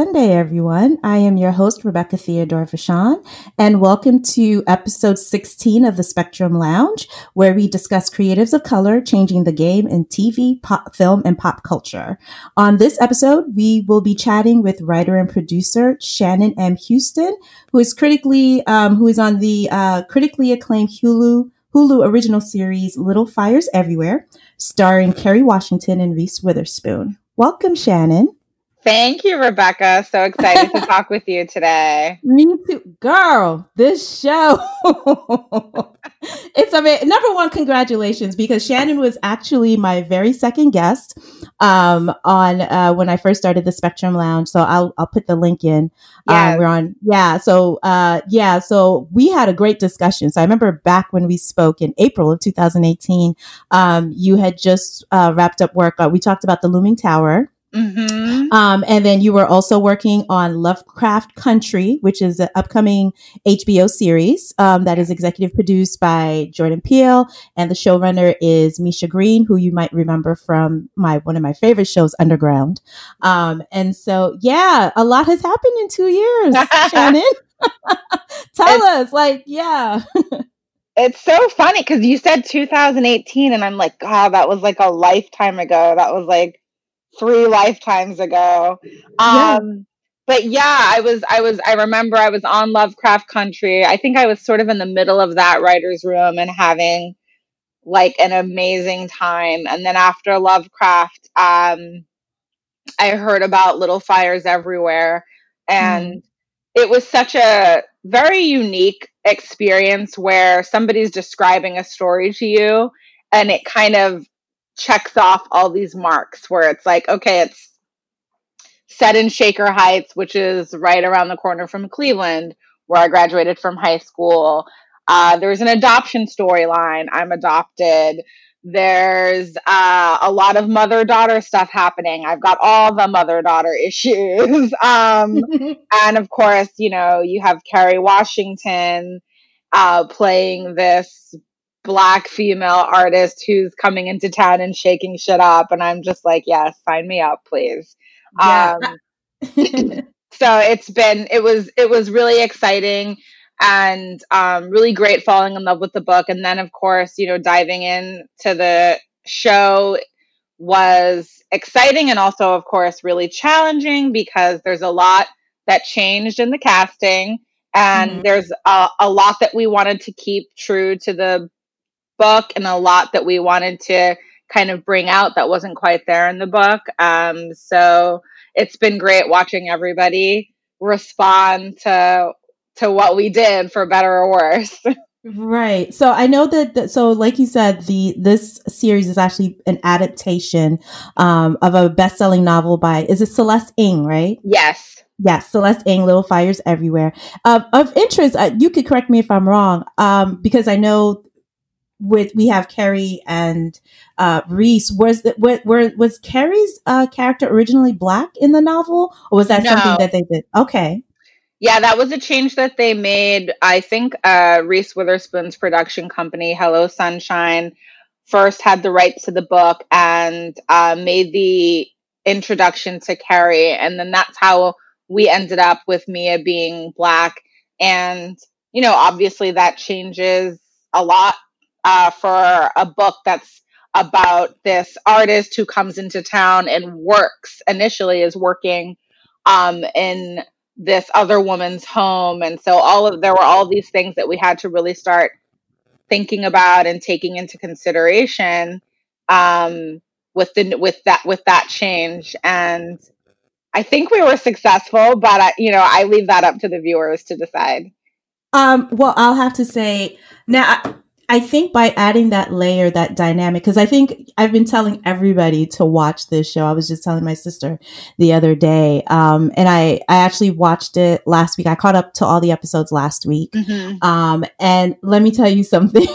Sunday, everyone. I am your host, Rebecca Theodore Vachon, and welcome to episode 16 of the Spectrum Lounge, where we discuss creatives of color changing the game in TV, pop, film, and pop culture. On this episode, we will be chatting with writer and producer Shannon M. Houston, who is critically, um, who is on the uh, critically acclaimed Hulu Hulu original series Little Fires Everywhere, starring Kerry Washington and Reese Witherspoon. Welcome, Shannon. Thank you, Rebecca. So excited to talk with you today. Me too. Girl, this show. it's amazing. Number one, congratulations, because Shannon was actually my very second guest um, on uh, when I first started the Spectrum Lounge. So I'll, I'll put the link in. Yeah. Um, we're on. Yeah. So, uh, yeah. So we had a great discussion. So I remember back when we spoke in April of 2018, um, you had just uh, wrapped up work. Uh, we talked about the Looming Tower. Mm-hmm. Um, and then you were also working on Lovecraft Country, which is an upcoming HBO series um, that is executive produced by Jordan Peele, and the showrunner is Misha Green, who you might remember from my one of my favorite shows, Underground. Um, and so, yeah, a lot has happened in two years, Shannon. Tell it's, us, like, yeah. it's so funny because you said 2018, and I'm like, God, that was like a lifetime ago. That was like three lifetimes ago. Yeah. Um, but yeah, I was, I was, I remember I was on Lovecraft Country. I think I was sort of in the middle of that writer's room and having like an amazing time. And then after Lovecraft, um, I heard about Little Fires Everywhere. And mm. it was such a very unique experience where somebody's describing a story to you and it kind of checks off all these marks where it's like, okay, it's set in Shaker Heights, which is right around the corner from Cleveland, where I graduated from high school. Uh, there's an adoption storyline. I'm adopted. There's uh, a lot of mother daughter stuff happening. I've got all the mother daughter issues. um, and of course, you know, you have Kerry Washington uh, playing this black female artist who's coming into town and shaking shit up and i'm just like yes sign me up please yeah. um, so it's been it was it was really exciting and um, really great falling in love with the book and then of course you know diving in to the show was exciting and also of course really challenging because there's a lot that changed in the casting and mm-hmm. there's a, a lot that we wanted to keep true to the book and a lot that we wanted to kind of bring out that wasn't quite there in the book. Um, so it's been great watching everybody respond to to what we did for better or worse. Right. So I know that, that, so like you said the this series is actually an adaptation um, of a best-selling novel by is it Celeste Ng, right? Yes. Yes, Celeste Ng, Little Fires Everywhere. Uh, of interest, uh, you could correct me if I'm wrong, um, because I know with we have Kerry and uh, Reese. Was that was, was Kerry's uh, character originally black in the novel, or was that no. something that they did? Okay. Yeah, that was a change that they made. I think uh, Reese Witherspoon's production company, Hello Sunshine, first had the rights to the book and uh, made the introduction to Kerry, and then that's how we ended up with Mia being black. And you know, obviously, that changes a lot uh, for a book that's about this artist who comes into town and works initially is working um, in this other woman's home. And so all of there were all these things that we had to really start thinking about and taking into consideration um, with the with that with that change. And i think we were successful but I, you know i leave that up to the viewers to decide. Um, well i'll have to say now I think by adding that layer, that dynamic, because I think I've been telling everybody to watch this show. I was just telling my sister the other day, um, and I I actually watched it last week. I caught up to all the episodes last week, mm-hmm. um, and let me tell you something.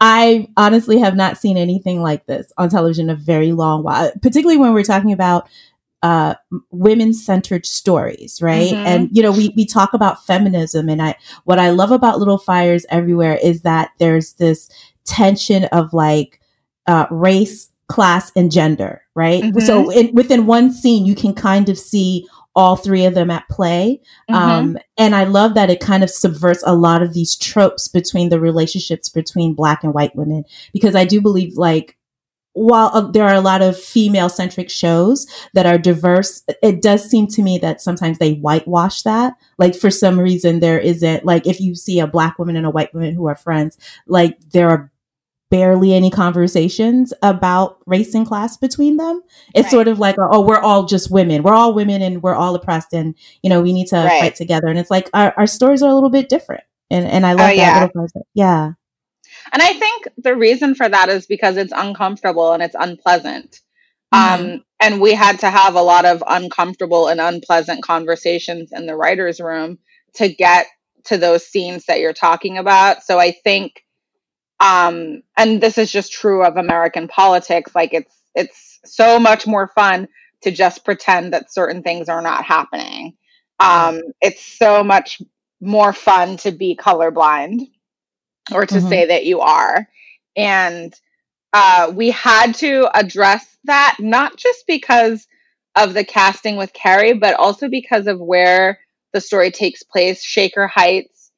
I honestly have not seen anything like this on television in a very long while, particularly when we're talking about uh, women centered stories, right? Mm-hmm. And you know, we we talk about feminism, and I what I love about Little Fires Everywhere is that there's this tension of like uh, race, class, and gender, right? Mm-hmm. So in, within one scene, you can kind of see all three of them at play. Mm-hmm. Um, and I love that it kind of subverts a lot of these tropes between the relationships between black and white women, because I do believe like while uh, there are a lot of female centric shows that are diverse, it does seem to me that sometimes they whitewash that. Like for some reason, there isn't like if you see a black woman and a white woman who are friends, like there are barely any conversations about race and class between them. It's right. sort of like, oh, we're all just women. We're all women and we're all oppressed and, you know, we need to right. fight together. And it's like our, our stories are a little bit different. And, and I love oh, that yeah. Yeah. And I think the reason for that is because it's uncomfortable and it's unpleasant. Mm-hmm. Um, and we had to have a lot of uncomfortable and unpleasant conversations in the writer's room to get to those scenes that you're talking about. So I think, um, and this is just true of American politics, like it's, it's so much more fun to just pretend that certain things are not happening. Um, it's so much more fun to be colorblind or to mm-hmm. say that you are. And uh, we had to address that, not just because of the casting with Kerry, but also because of where the story takes place. Shaker Heights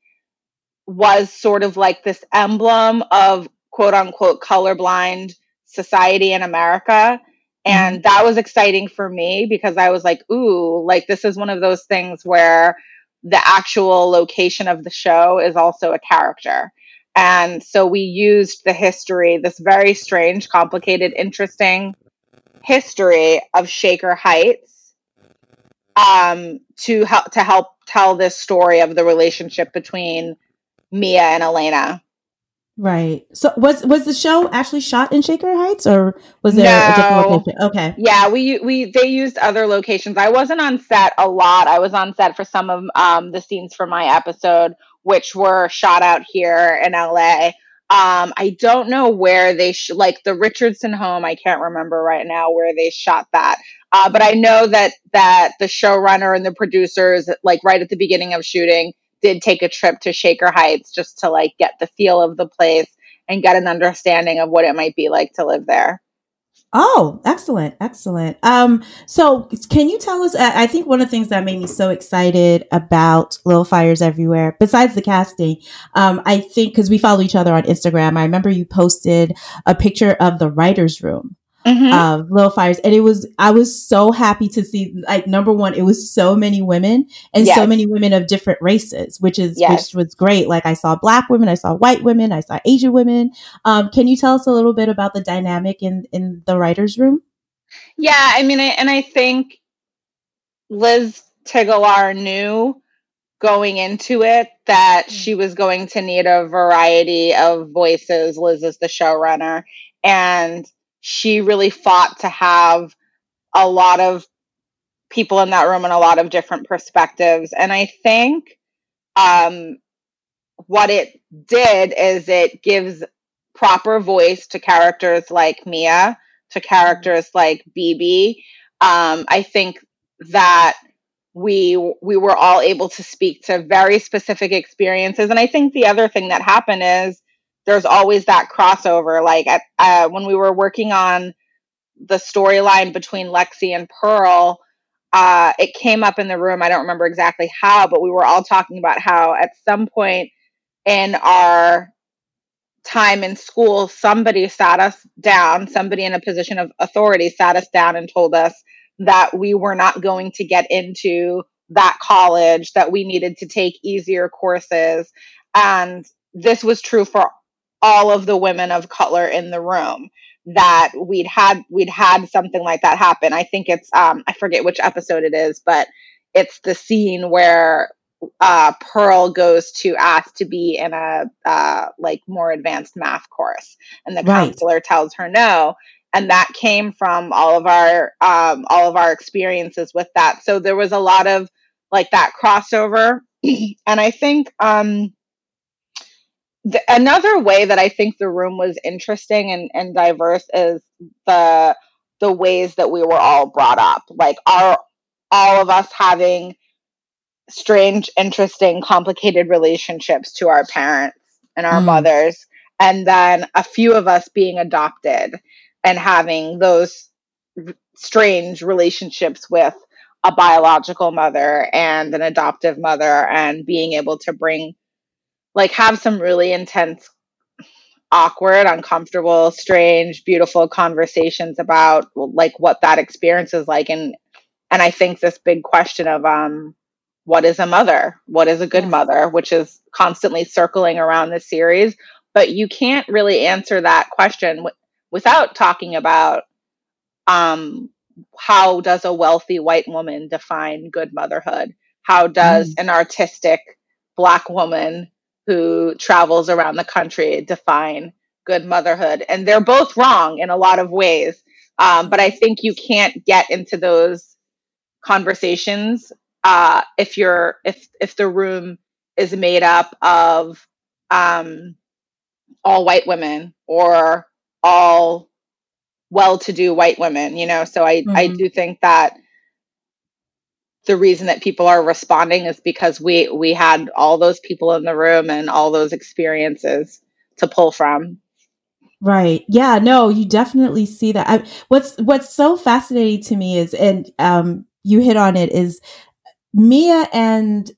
was sort of like this emblem of quote unquote colorblind society in America. And mm-hmm. that was exciting for me because I was like, ooh, like this is one of those things where the actual location of the show is also a character. And so we used the history, this very strange, complicated, interesting history of Shaker Heights um, to help to help tell this story of the relationship between Mia and Elena. Right. So was was the show actually shot in Shaker Heights or was there no. a different location? Okay. Yeah, we we they used other locations. I wasn't on set a lot. I was on set for some of um, the scenes for my episode which were shot out here in LA. Um, I don't know where they sh- like the Richardson home. I can't remember right now where they shot that. Uh, but I know that that the showrunner and the producers, like right at the beginning of shooting, did take a trip to Shaker Heights just to like get the feel of the place and get an understanding of what it might be like to live there. Oh, excellent, excellent. Um, so can you tell us? I think one of the things that made me so excited about Little Fires Everywhere, besides the casting, um, I think because we follow each other on Instagram, I remember you posted a picture of the writers' room mm-hmm. uh, Little Fires. And it was, I was so happy to see, like, number one, it was so many women and yes. so many women of different races, which is, yes. which was great. Like, I saw black women, I saw white women, I saw Asian women. Um, can you tell us a little bit about the dynamic in, in the writer's room? Yeah, I mean, I, and I think Liz Tigelaar knew going into it that mm. she was going to need a variety of voices. Liz is the showrunner. And she really fought to have a lot of people in that room and a lot of different perspectives. And I think um, what it did is it gives proper voice to characters like Mia, to characters like Bebe. Um, I think that we we were all able to speak to very specific experiences, and I think the other thing that happened is there's always that crossover. Like at, uh, when we were working on the storyline between Lexi and Pearl, uh, it came up in the room. I don't remember exactly how, but we were all talking about how at some point in our time in school, somebody sat us down, somebody in a position of authority sat us down and told us that we were not going to get into that college, that we needed to take easier courses. And this was true for all of the women of color in the room that we'd had we'd had something like that happen. I think it's um I forget which episode it is, but it's the scene where uh, Pearl goes to ask to be in a uh, like more advanced math course, and the right. counselor tells her no, and that came from all of our um, all of our experiences with that. So there was a lot of like that crossover, and I think um, the, another way that I think the room was interesting and, and diverse is the the ways that we were all brought up. Like our all of us having strange, interesting, complicated relationships to our parents and our mm. mothers, and then a few of us being adopted and having those strange relationships with a biological mother and an adoptive mother and being able to bring like have some really intense awkward uncomfortable strange beautiful conversations about like what that experience is like. And and i think this big question of um what is a mother? What is a good mother? Which is constantly circling around the series. But you can't really answer that question w- without talking about um how does a wealthy white woman define good motherhood? How does mm. an artistic black woman who travels around the country define good motherhood. And they're both wrong in a lot of ways. Um, but I think you can't get into those conversations uh, if you're if if the room is made up of um, all white women or all well-to-do white women. You know, so I mm-hmm. I do think that the reason that people are responding is because we we had all those people in the room and all those experiences to pull from. Right. Yeah no you definitely see that. I, what's what's so fascinating to me is and um you hit on it is mia and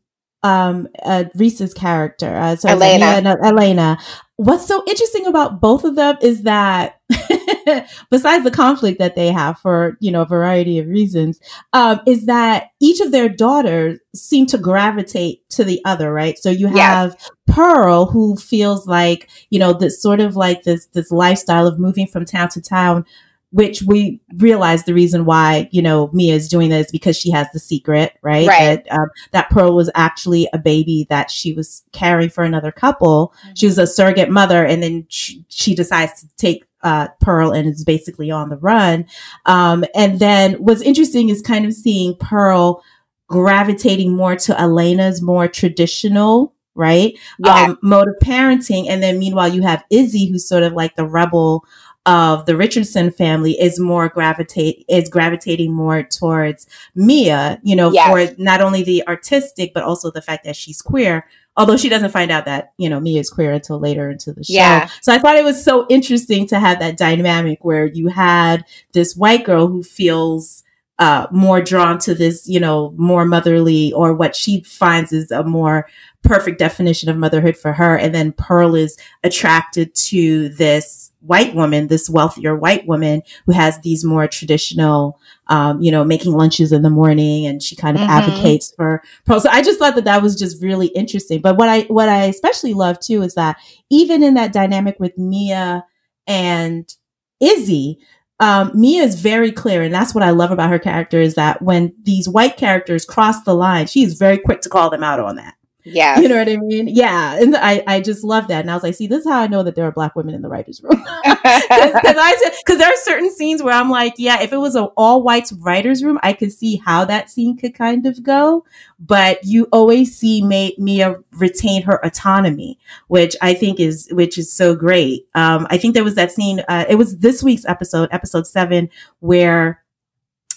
um uh, reese's character uh, so elena. and, uh, elena what's so interesting about both of them is that besides the conflict that they have for you know a variety of reasons um, is that each of their daughters seem to gravitate to the other right so you have yes. pearl who feels like you know this sort of like this this lifestyle of moving from town to town which we realize the reason why you know Mia is doing this because she has the secret, right? Right. That um, that Pearl was actually a baby that she was caring for another couple. Mm-hmm. She was a surrogate mother, and then she, she decides to take uh, Pearl and is basically on the run. Um, and then what's interesting is kind of seeing Pearl gravitating more to Elena's more traditional right yeah. um, mode of parenting and then meanwhile you have izzy who's sort of like the rebel of the Richardson family is more gravitate is gravitating more towards Mia, you know, yes. for not only the artistic but also the fact that she's queer. Although she doesn't find out that you know Mia is queer until later into the show. Yeah. So I thought it was so interesting to have that dynamic where you had this white girl who feels uh, more drawn to this, you know, more motherly or what she finds is a more perfect definition of motherhood for her. And then Pearl is attracted to this white woman, this wealthier white woman who has these more traditional, um, you know, making lunches in the morning, and she kind of mm-hmm. advocates for. So I just thought that that was just really interesting. But what I what I especially love too is that even in that dynamic with Mia and Izzy, um, Mia is very clear, and that's what I love about her character is that when these white characters cross the line, she is very quick to call them out on that. Yeah. You know what I mean? Yeah. And I, I just love that. And I was like, see, this is how I know that there are black women in the writer's room. Cause, I, cause there are certain scenes where I'm like, yeah, if it was an all whites writer's room, I could see how that scene could kind of go. But you always see May, Mia retain her autonomy, which I think is, which is so great. Um, I think there was that scene, uh, it was this week's episode, episode seven, where,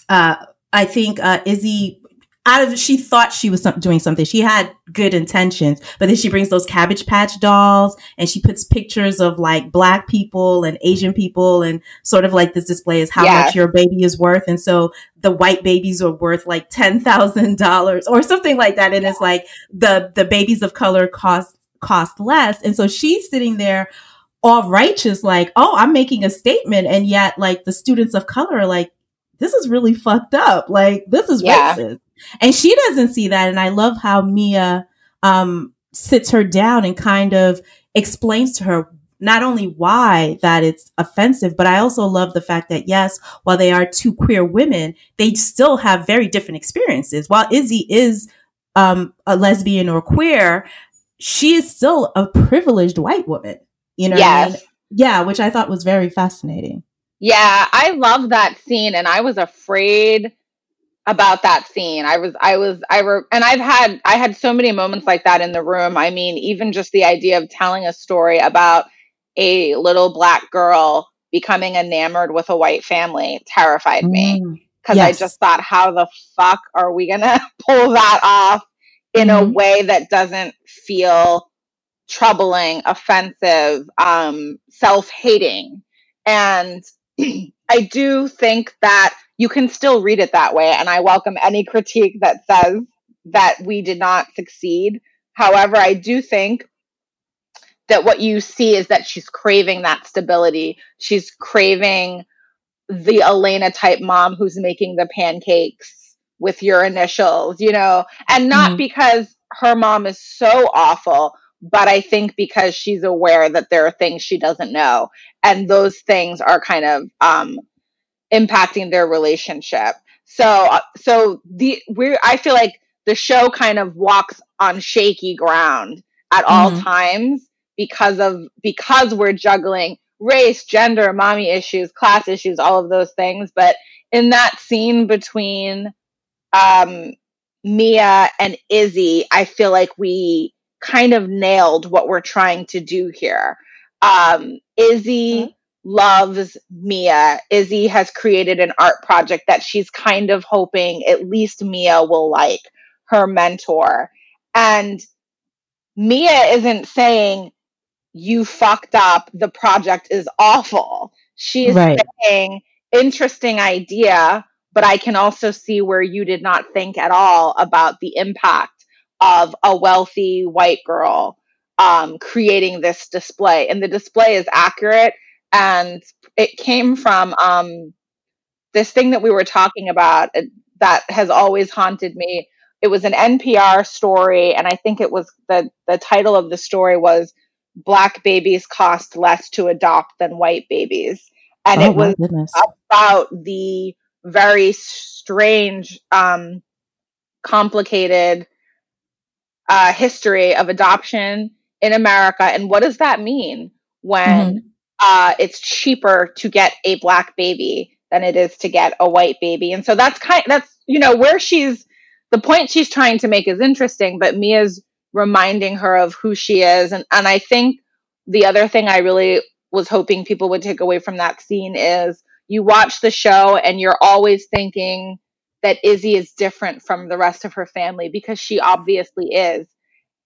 uh, I think, uh, Izzy out of she thought she was doing something. She had good intentions, but then she brings those Cabbage Patch dolls and she puts pictures of like black people and Asian people and sort of like this display is how much your baby is worth. And so the white babies are worth like ten thousand dollars or something like that. And it's like the the babies of color cost cost less. And so she's sitting there all righteous, like, oh, I'm making a statement, and yet like the students of color are like, this is really fucked up. Like this is yeah. racist. And she doesn't see that. And I love how Mia um, sits her down and kind of explains to her not only why that it's offensive, but I also love the fact that yes, while they are two queer women, they still have very different experiences. While Izzy is um, a lesbian or queer, she is still a privileged white woman. You know, yes. I mean? yeah, which I thought was very fascinating. Yeah, I love that scene, and I was afraid about that scene. I was, I was, I were, and I've had, I had so many moments like that in the room. I mean, even just the idea of telling a story about a little black girl becoming enamored with a white family terrified me because mm, yes. I just thought, how the fuck are we gonna pull that off in mm-hmm. a way that doesn't feel troubling, offensive, um, self hating? And I do think that you can still read it that way. And I welcome any critique that says that we did not succeed. However, I do think that what you see is that she's craving that stability. She's craving the Elena type mom who's making the pancakes with your initials, you know, and not mm-hmm. because her mom is so awful, but I think because she's aware that there are things she doesn't know, and those things are kind of um, impacting their relationship. So, uh, so the we I feel like the show kind of walks on shaky ground at all mm-hmm. times because of because we're juggling race, gender, mommy issues, class issues, all of those things. But in that scene between um, Mia and Izzy, I feel like we kind of nailed what we're trying to do here. Um, Izzy mm-hmm. Loves Mia. Izzy has created an art project that she's kind of hoping at least Mia will like her mentor. And Mia isn't saying, you fucked up. The project is awful. She's right. saying, interesting idea, but I can also see where you did not think at all about the impact of a wealthy white girl um, creating this display. And the display is accurate. And it came from um, this thing that we were talking about uh, that has always haunted me. It was an NPR story, and I think it was the the title of the story was black babies cost less to adopt than white babies. And oh, it was about the very strange, um, complicated uh, history of adoption in America. And what does that mean when mm-hmm. Uh, it's cheaper to get a black baby than it is to get a white baby? And so that's kind that's you know where she's the point she's trying to make is interesting, but Mia's reminding her of who she is. And, and I think the other thing I really was hoping people would take away from that scene is you watch the show and you're always thinking that Izzy is different from the rest of her family because she obviously is.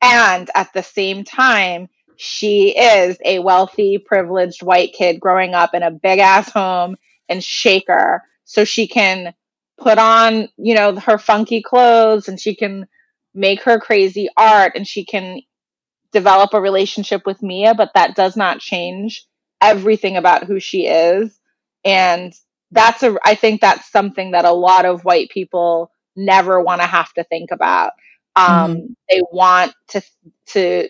And at the same time, she is a wealthy, privileged white kid growing up in a big ass home in Shaker. So she can put on, you know, her funky clothes and she can make her crazy art and she can develop a relationship with Mia, but that does not change everything about who she is. And that's a, I think that's something that a lot of white people never want to have to think about. Um, mm-hmm. They want to, to,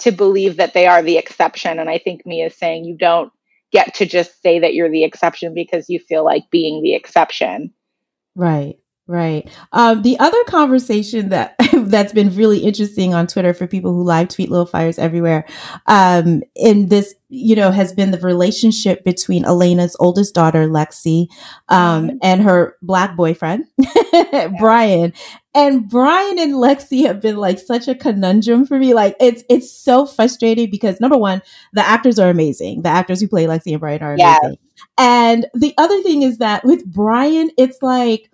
to believe that they are the exception. And I think Mia is saying you don't get to just say that you're the exception because you feel like being the exception. Right. Right. Um, the other conversation that that's been really interesting on Twitter for people who live tweet little fires everywhere, um, in this, you know, has been the relationship between Elena's oldest daughter, Lexi, um, mm-hmm. and her black boyfriend, Brian. And Brian and Lexi have been like such a conundrum for me. Like it's it's so frustrating because number one, the actors are amazing. The actors who play Lexi and Brian are amazing. Yes. And the other thing is that with Brian, it's like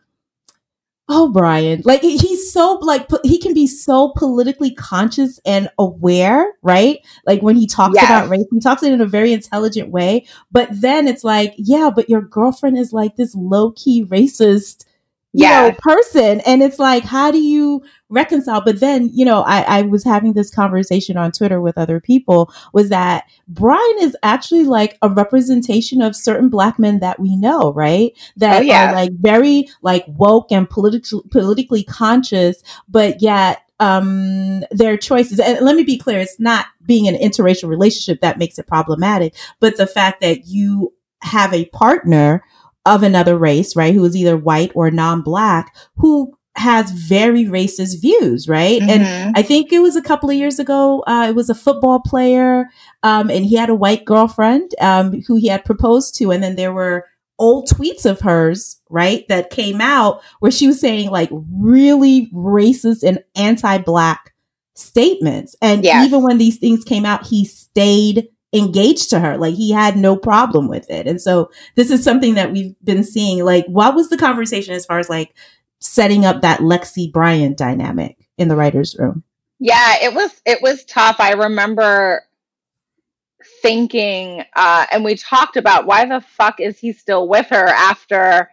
oh brian. Like he's so like he can be so politically conscious and aware right? Like when he talks yes. about race he talks it in a very intelligent way. But then it's like yeah but your girlfriend is like this low-key racist you know person and it's like how do you reconcile but then you know I, I was having this conversation on twitter with other people was that brian is actually like a representation of certain black men that we know right that oh, yeah. are like very like woke and politically politically conscious but yet um, their choices. And let me be clear, it's not being an interracial relationship that makes it problematic, but the fact that you have a partner of another race, right, who is either white or non-black, who has very racist views, right? Mm-hmm. And I think it was a couple of years ago. Uh, it was a football player, um, and he had a white girlfriend um, who he had proposed to, and then there were old tweets of hers, right, that came out where she was saying like really racist and anti-black statements. And yes. even when these things came out, he stayed engaged to her. Like he had no problem with it. And so this is something that we've been seeing. Like, what was the conversation as far as like setting up that Lexi Brian dynamic in the writer's room? Yeah, it was it was tough. I remember thinking, uh, and we talked about why the fuck is he still with her after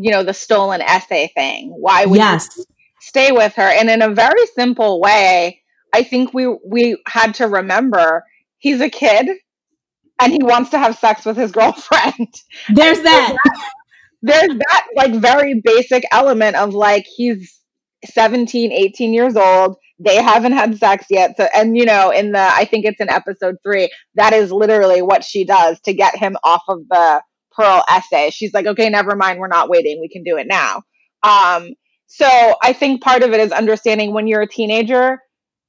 you know, the stolen essay thing. Why would yes. you stay with her? And in a very simple way, I think we we had to remember he's a kid and he wants to have sex with his girlfriend. There's that. There's that like very basic element of like he's 17, 18 years old. They haven't had sex yet. So and you know, in the I think it's in episode 3, that is literally what she does to get him off of the Pearl essay. She's like, "Okay, never mind, we're not waiting. We can do it now." Um so I think part of it is understanding when you're a teenager,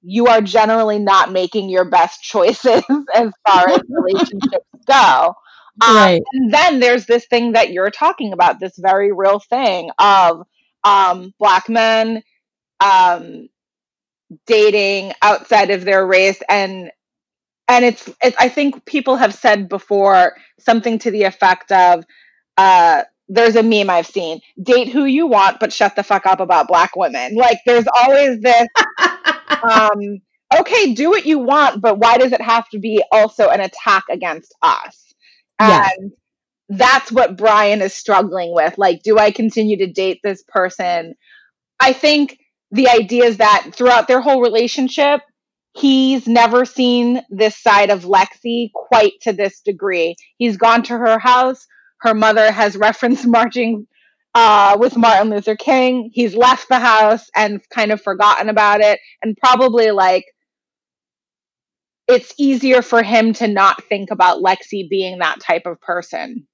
you are generally not making your best choices as far as relationships go. Um, right. And then there's this thing that you're talking about, this very real thing of um, black men um, dating outside of their race, and and it's, it's I think people have said before something to the effect of. Uh, there's a meme I've seen. Date who you want, but shut the fuck up about black women. Like there's always this um, okay, do what you want, but why does it have to be also an attack against us? Yes. And that's what Brian is struggling with. Like, do I continue to date this person? I think the idea is that throughout their whole relationship, he's never seen this side of Lexi quite to this degree. He's gone to her house. Her mother has referenced marching uh, with Martin Luther King. He's left the house and kind of forgotten about it, and probably like it's easier for him to not think about Lexi being that type of person.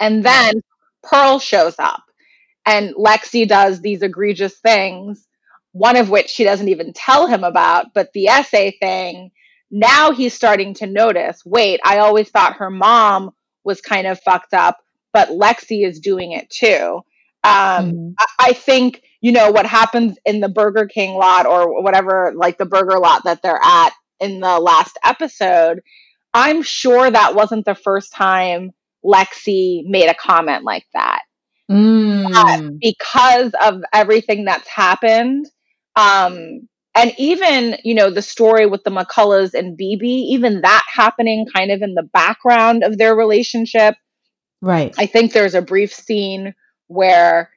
And then Pearl shows up, and Lexi does these egregious things, one of which she doesn't even tell him about, but the essay thing. Now he's starting to notice wait, I always thought her mom was kind of fucked up but Lexi is doing it too. Um, mm-hmm. I, I think you know what happens in the Burger King lot or whatever, like the burger lot that they're at in the last episode. I'm sure that wasn't the first time Lexi made a comment like that. Mm. because of everything that's happened, um, and even you know the story with the McCulloughs and Bebe, even that happening kind of in the background of their relationship Right. I think there's a brief scene where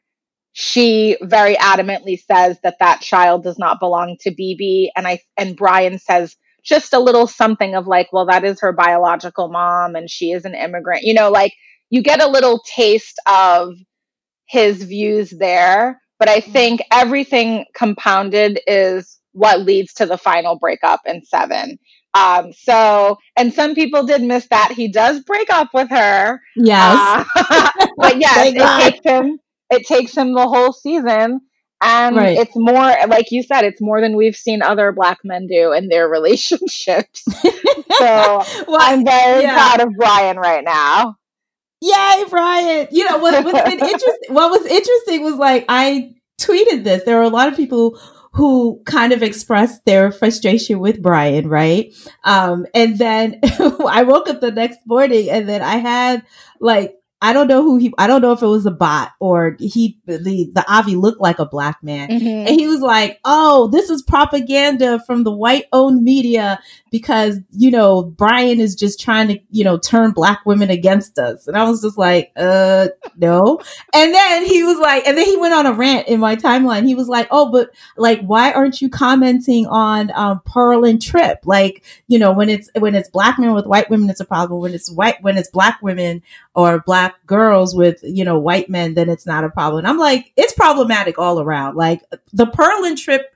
she very adamantly says that that child does not belong to Bebe and I and Brian says just a little something of like, well, that is her biological mom and she is an immigrant. You know, like you get a little taste of his views there, but I mm. think everything compounded is what leads to the final breakup in 7. Um, so, and some people did miss that he does break up with her. Yes, uh, but yes, it takes him. It takes him the whole season, and right. it's more like you said. It's more than we've seen other black men do in their relationships. so well, I'm very yeah. proud of Brian right now. Yay, Brian! You know what? What's been interesting? What was interesting was like I tweeted this. There were a lot of people who kind of expressed their frustration with Brian, right? Um, and then I woke up the next morning and then I had like I don't know who he, I don't know if it was a bot or he, the, the Avi looked like a black man. Mm-hmm. And he was like, Oh, this is propaganda from the white owned media because, you know, Brian is just trying to, you know, turn black women against us. And I was just like, uh, no. And then he was like, and then he went on a rant in my timeline. He was like, Oh, but like, why aren't you commenting on, um, Pearl and Trip? Like, you know, when it's, when it's black men with white women, it's a problem. When it's white, when it's black women or black girls with, you know, white men, then it's not a problem. And I'm like, it's problematic all around. Like the Pearl and Trip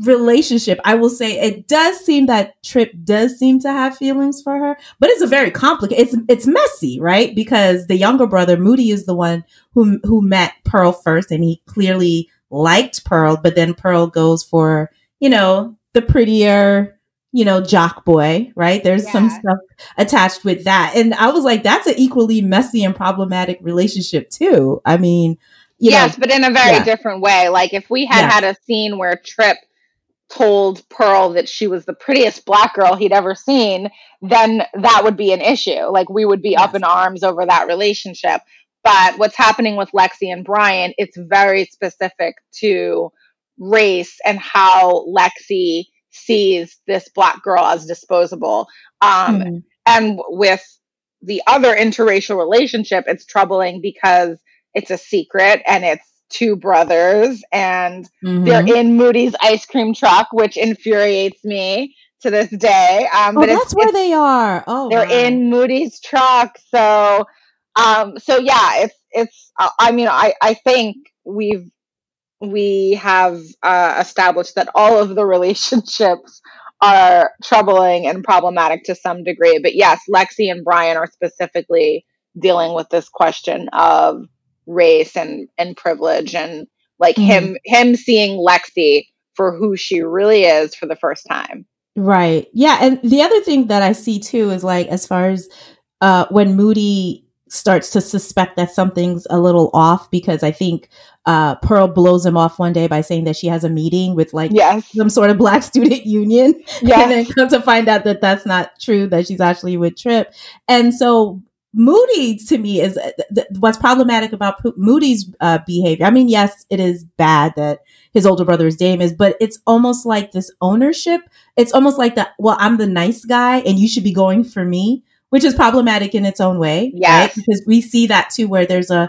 relationship, I will say it does seem that Trip does seem to have feelings for her, but it's a very complicated, it's, it's messy, right? Because the younger brother, Moody, is the one who, who met Pearl first and he clearly liked Pearl, but then Pearl goes for, you know, the prettier, you know, jock boy, right? There's yeah. some stuff attached with that. And I was like, that's an equally messy and problematic relationship too. I mean, yes, know, but in a very yeah. different way. Like if we had yeah. had a scene where Trip told Pearl that she was the prettiest black girl he'd ever seen, then that would be an issue. Like we would be yes. up in arms over that relationship. But what's happening with Lexi and Brian, it's very specific to race and how Lexi sees this black girl as disposable. Um, mm-hmm. And with the other interracial relationship, it's troubling because it's a secret and it's two brothers and mm-hmm. they're in Moody's ice cream truck, which infuriates me to this day. Um, oh, but that's where they are. Oh, they're wow. in Moody's truck. So, um, so yeah, it's it's. Uh, I mean, I I think we've we have uh, established that all of the relationships are troubling and problematic to some degree. But yes, Lexi and Brian are specifically dealing with this question of race and and privilege and like mm-hmm. him him seeing Lexi for who she really is for the first time. Right. Yeah, and the other thing that I see too is like as far as uh when Moody starts to suspect that something's a little off because I think uh, Pearl blows him off one day by saying that she has a meeting with like yes. some sort of black student union. Yes. And then come to find out that that's not true, that she's actually with Trip. And so Moody to me is uh, th- what's problematic about Moody's uh, behavior. I mean, yes, it is bad that his older brother is Damus, but it's almost like this ownership. It's almost like that. Well, I'm the nice guy, and you should be going for me, which is problematic in its own way. Yeah, right? because we see that too, where there's a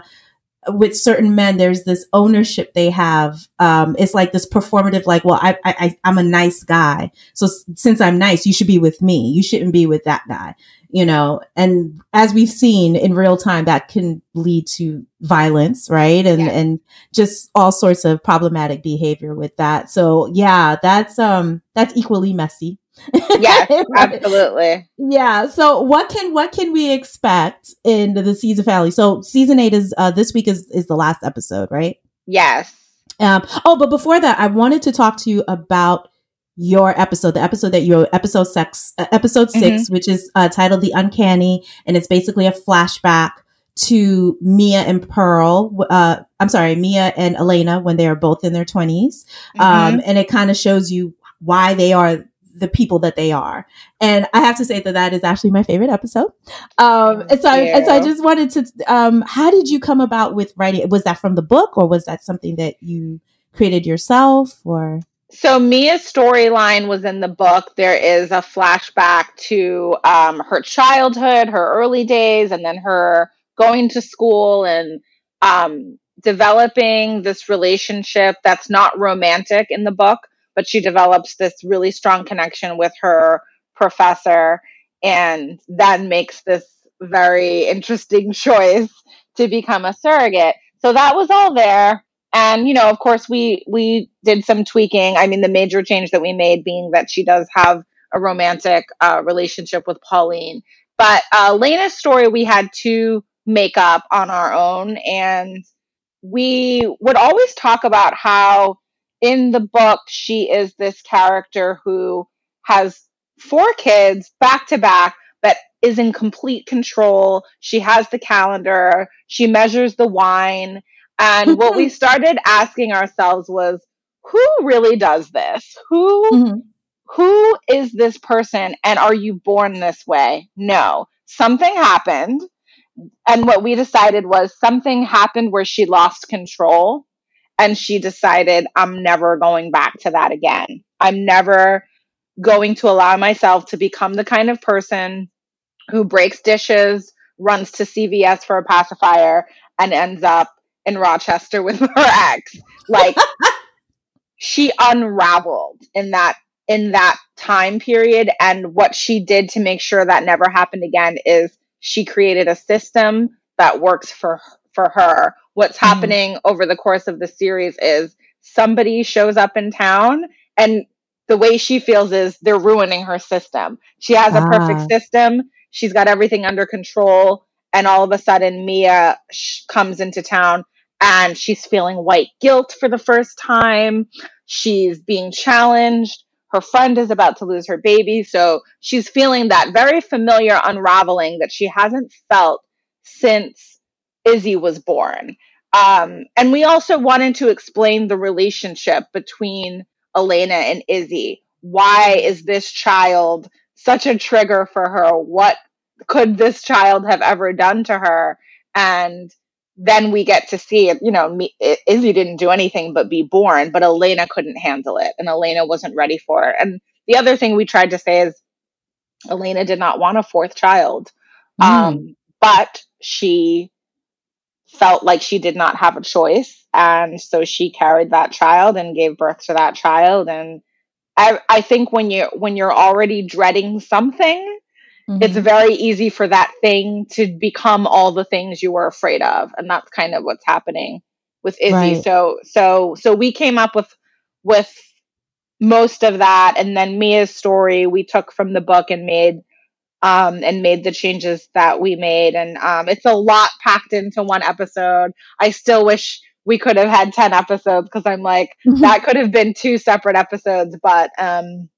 with certain men, there's this ownership they have. Um, it's like this performative, like, well, I, I, I'm a nice guy. So s- since I'm nice, you should be with me. You shouldn't be with that guy, you know? And as we've seen in real time, that can lead to violence, right? And, yeah. and just all sorts of problematic behavior with that. So yeah, that's, um, that's equally messy. Yeah, absolutely. Yeah. So what can what can we expect in the season finale? So season eight is uh, this week is is the last episode, right? Yes. Um. Oh, but before that, I wanted to talk to you about your episode, the episode that you episode six, uh, episode 6 mm-hmm. which is uh, titled "The Uncanny," and it's basically a flashback to Mia and Pearl. Uh, I'm sorry, Mia and Elena when they are both in their 20s, mm-hmm. um, and it kind of shows you why they are the people that they are. And I have to say that that is actually my favorite episode. Um, and so, I, and so I just wanted to, um, how did you come about with writing? Was that from the book or was that something that you created yourself or? So Mia's storyline was in the book. There is a flashback to um, her childhood, her early days, and then her going to school and um, developing this relationship that's not romantic in the book but she develops this really strong connection with her professor and then makes this very interesting choice to become a surrogate. So that was all there. And you know, of course, we we did some tweaking. I mean, the major change that we made being that she does have a romantic uh, relationship with Pauline. But uh, Lena's story, we had to make up on our own, and we would always talk about how in the book, she is this character who has four kids back to back, but is in complete control. She has the calendar, she measures the wine. And what we started asking ourselves was, who really does this? Who mm-hmm. who is this person and are you born this way? No. Something happened. And what we decided was something happened where she lost control and she decided, I'm never going back to that again. I'm never going to allow myself to become the kind of person who breaks dishes, runs to CVS for a pacifier, and ends up in Rochester with her ex. Like she unraveled in that in that time period and what she did to make sure that never happened again is she created a system that works for for her what's mm-hmm. happening over the course of the series is somebody shows up in town and the way she feels is they're ruining her system. She has a perfect ah. system. She's got everything under control. And all of a sudden, Mia sh- comes into town and she's feeling white guilt for the first time. She's being challenged. Her friend is about to lose her baby. So she's feeling that very familiar unraveling that she hasn't felt since Izzy was born. Um, and we also wanted to explain the relationship between Elena and Izzy. Why is this child such a trigger for her? What could this child have ever done to her? And then we get to see, you know, me, Izzy didn't do anything but be born, but Elena couldn't handle it, and Elena wasn't ready for it. And the other thing we tried to say is Elena did not want a fourth child, mm. um, but she felt like she did not have a choice. And so she carried that child and gave birth to that child. And I, I think when you when you're already dreading something, mm-hmm. it's very easy for that thing to become all the things you were afraid of. And that's kind of what's happening with Izzy. Right. So so so we came up with with most of that and then Mia's story we took from the book and made um, and made the changes that we made. And um, it's a lot packed into one episode. I still wish we could have had 10 episodes because I'm like, mm-hmm. that could have been two separate episodes. But, um,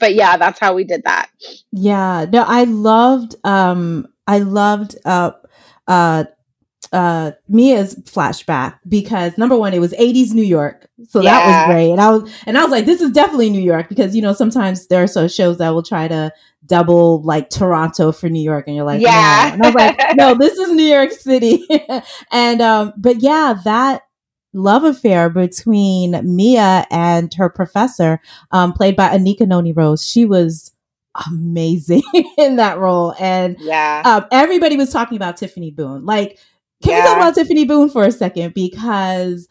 but yeah, that's how we did that. Yeah. No, I loved, um, I loved, uh, uh, uh Mia's flashback because number one, it was 80s New York. So yeah. that was great. And I was and I was like, this is definitely New York because you know, sometimes there are so shows that will try to double like Toronto for New York and you're like, yeah. No. And I was like, no, this is New York City. and um, but yeah, that love affair between Mia and her professor, um, played by Anika Noni Rose, she was amazing in that role. And yeah, um, everybody was talking about Tiffany Boone. Like, can yeah. we talk about Tiffany Boone for a second? Because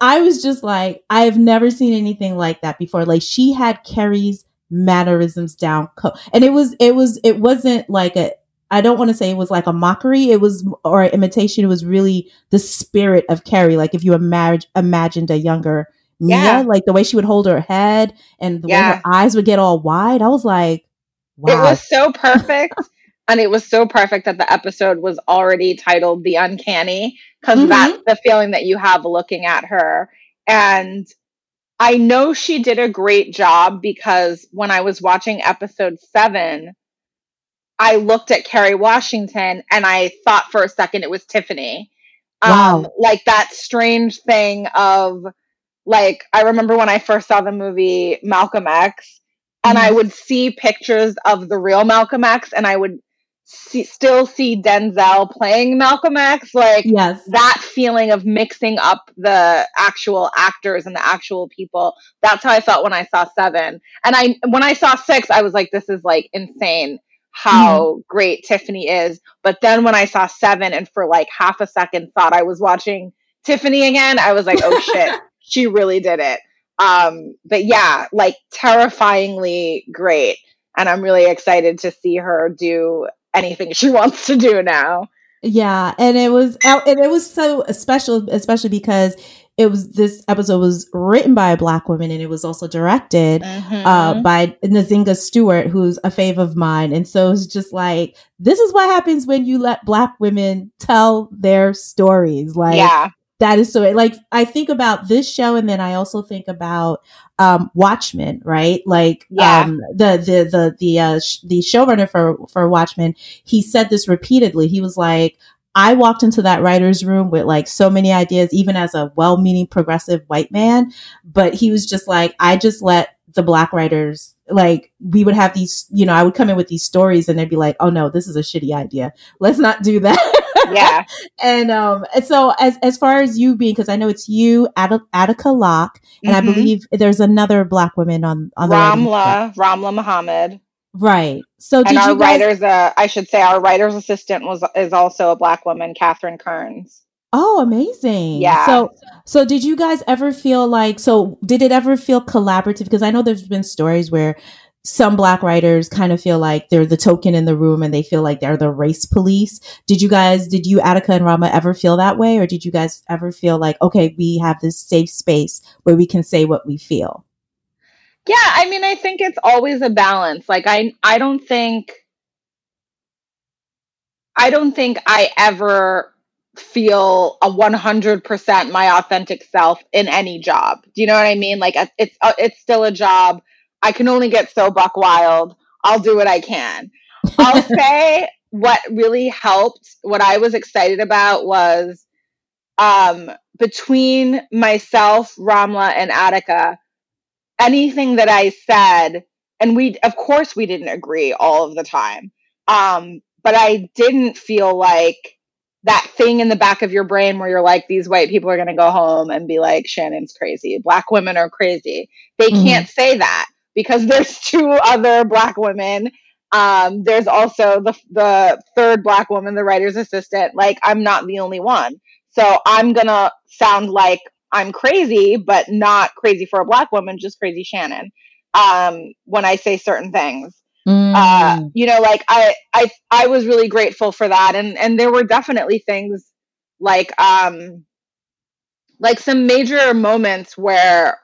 I was just like, I've never seen anything like that before. Like, she had Kerry's mannerisms down co- and it was it was it wasn't like a I don't want to say it was like a mockery. It was or imitation. It was really the spirit of Kerry. Like if you imag- imagined a younger Mia, yeah. like the way she would hold her head and the yeah. way her eyes would get all wide. I was like, wow. It was so perfect. And it was so perfect that the episode was already titled The Uncanny because mm-hmm. that's the feeling that you have looking at her. And I know she did a great job because when I was watching episode seven, I looked at Kerry Washington and I thought for a second it was Tiffany. Wow. Um, like that strange thing of like I remember when I first saw the movie Malcolm X and mm-hmm. I would see pictures of the real Malcolm X and I would see, still see Denzel playing Malcolm X, like yes. that feeling of mixing up the actual actors and the actual people. That's how I felt when I saw Seven. And I, when I saw Six, I was like, this is like insane how mm-hmm. great Tiffany is. But then when I saw Seven and for like half a second thought I was watching Tiffany again, I was like, oh shit, she really did it. Um, but yeah, like terrifyingly great. And I'm really excited to see her do anything she wants to do now. Yeah, and it was and it was so special, especially because it was this episode was written by a black woman and it was also directed uh, mm-hmm. uh, by Nzingha Stewart, who's a fave of mine. And so it's just like this is what happens when you let black women tell their stories. Like, yeah that is so like I think about this show and then I also think about um Watchmen, right? Like yeah. um the the the the uh sh- the showrunner for for Watchmen, he said this repeatedly. He was like I walked into that writer's room with like so many ideas, even as a well meaning progressive white man. But he was just like, I just let the black writers, like, we would have these, you know, I would come in with these stories and they'd be like, oh no, this is a shitty idea. Let's not do that. yeah. and um, and so as as far as you being, because I know it's you, Ad- Attica Locke, and mm-hmm. I believe there's another black woman on on the Ramla Ramla Muhammad. Right. So and our guys- writers, uh, I should say, our writer's assistant was is also a black woman, Catherine Kearns. Oh, amazing. Yeah. So so did you guys ever feel like so did it ever feel collaborative because I know there's been stories where some black writers kind of feel like they're the token in the room and they feel like they're the race police. Did you guys, did you, Attica and Ramla, ever feel that way? Or did you guys ever feel like, okay, we have this safe space where we can say what we feel? Yeah, I mean, I think it's always a balance. Like, I, I don't think, I don't think I ever feel a 100% my authentic self in any job. Do you know what I mean? Like, it's, it's still a job I can only get so buck wild. I'll do what I can. I'll say what really helped, what I was excited about was um, between myself, Ramla, and Attica, anything that I said, and we, of course, we didn't agree all of the time. Um, but I didn't feel like that thing in the back of your brain where you're like, these white people are going to go home and be like, Shannon's crazy. Black women are crazy. They mm-hmm. can't say that because there's two other black women Um, there's also the the third black woman, the writer's assistant. Like I'm not the only one. So I'm gonna sound like I'm crazy, but not crazy for a black woman, just crazy Shannon. Um, when I say certain things. Mm. Uh, you know, like I, I, I was really grateful for that. And, and there were definitely things like, um, like some major moments where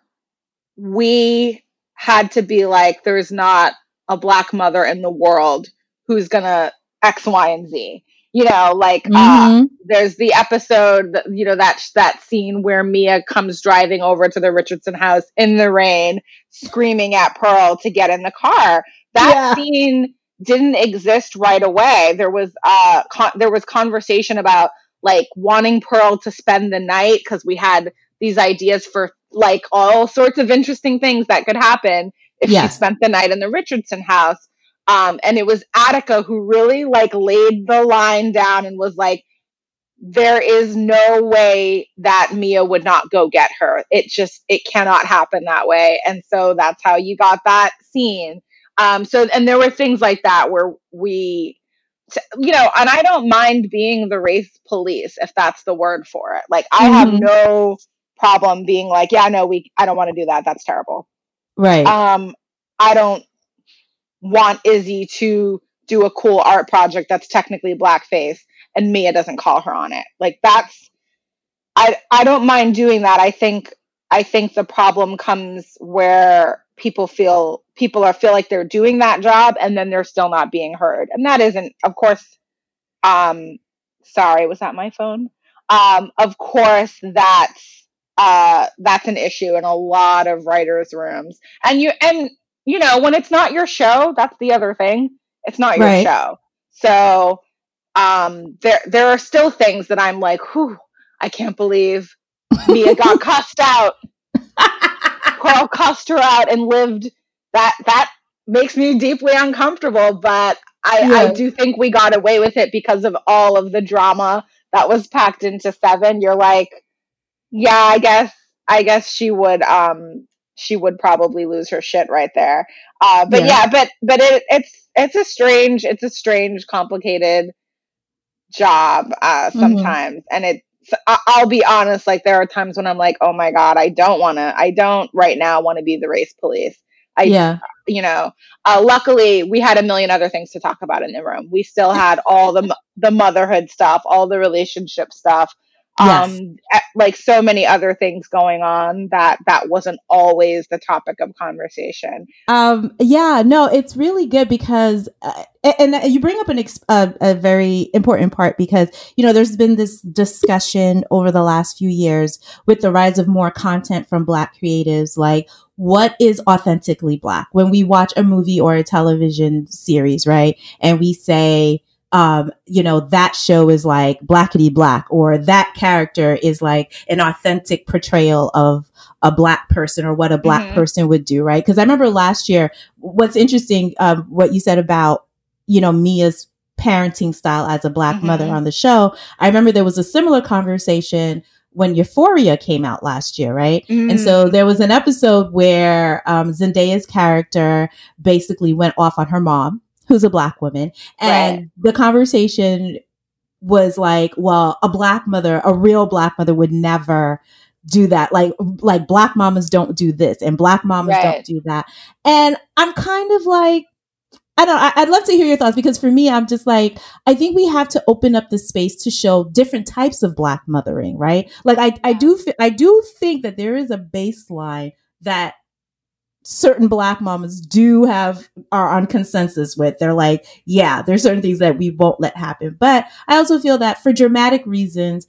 we had to be like, there's not a black mother in the world who's gonna X, Y, and Z. You know, like uh, mm-hmm. uh, there's the episode, that, you know, that that scene where Mia comes driving over to the Richardson house in the rain, screaming at Pearl to get in the car. That yeah. scene didn't exist right away. There was uh con- there was conversation about like wanting Pearl to spend the night because we had these ideas for like all sorts of interesting things that could happen if yes. she spent the night in the Richardson house. Um, and it was Attica who really like laid the line down and was like, there is no way that Mia would not go get her. It just, it cannot happen that way. And so that's how you got that scene. Um, so, and there were things like that where we, you know, and I don't mind being the race police if that's the word for it. Like, I mm-hmm. have no problem being like, yeah, no, we, I don't want to do that. That's terrible. Right. Um, I don't want Izzy to do a cool art project that's technically blackface and Mia doesn't call her on it. Like that's I I don't mind doing that. I think I think the problem comes where people feel people are feel like they're doing that job and then they're still not being heard. And that isn't of course um sorry, was that my phone? Um of course that's uh that's an issue in a lot of writers rooms. And you and you know, when it's not your show, that's the other thing. It's not your right. show. So um there there are still things that I'm like, whew, I can't believe Mia got cussed out. Carl cussed her out and lived that that makes me deeply uncomfortable, but I, yeah. I do think we got away with it because of all of the drama that was packed into seven. You're like, yeah, I guess I guess she would um she would probably lose her shit right there. Uh, but yeah. yeah, but but it, it's it's a strange it's a strange complicated job uh, mm-hmm. sometimes, mm-hmm. and it I'll be honest, like there are times when I'm like, oh my god, I don't want to, I don't right now want to be the race police. I, yeah. you know, uh, luckily we had a million other things to talk about in the room. We still had all the the motherhood stuff, all the relationship stuff, yes. um like so many other things going on that that wasn't always the topic of conversation um yeah no it's really good because uh, and, you bring up an ex- uh, a very important part because you know there's been this discussion over the last few years with the rise of more content from black creatives like what is authentically black when we watch a movie or a television series right and we say um, you know, that show is like blackety black, or that character is like an authentic portrayal of a black person or what a black mm-hmm. person would do, right? Because I remember last year, what's interesting, um, what you said about, you know, Mia's parenting style as a black mm-hmm. mother on the show. I remember there was a similar conversation when Euphoria came out last year, right? Mm. And so mm. there was an episode where um, Zendaya's character basically went off on her mom who's a black woman. And right. the conversation was like, well, a black mother, a real black mother would never do that. Like, like black mamas don't do this and black mamas right. don't do that. And I'm kind of like, I don't I, I'd love to hear your thoughts because for me, I'm just like, I think we have to open up the space to show different types of black mothering, right? Like I, I do, I do think that there is a baseline that certain black mamas do have are on consensus with. They're like yeah there's certain things that we won't let happen. But i also feel that for dramatic reasons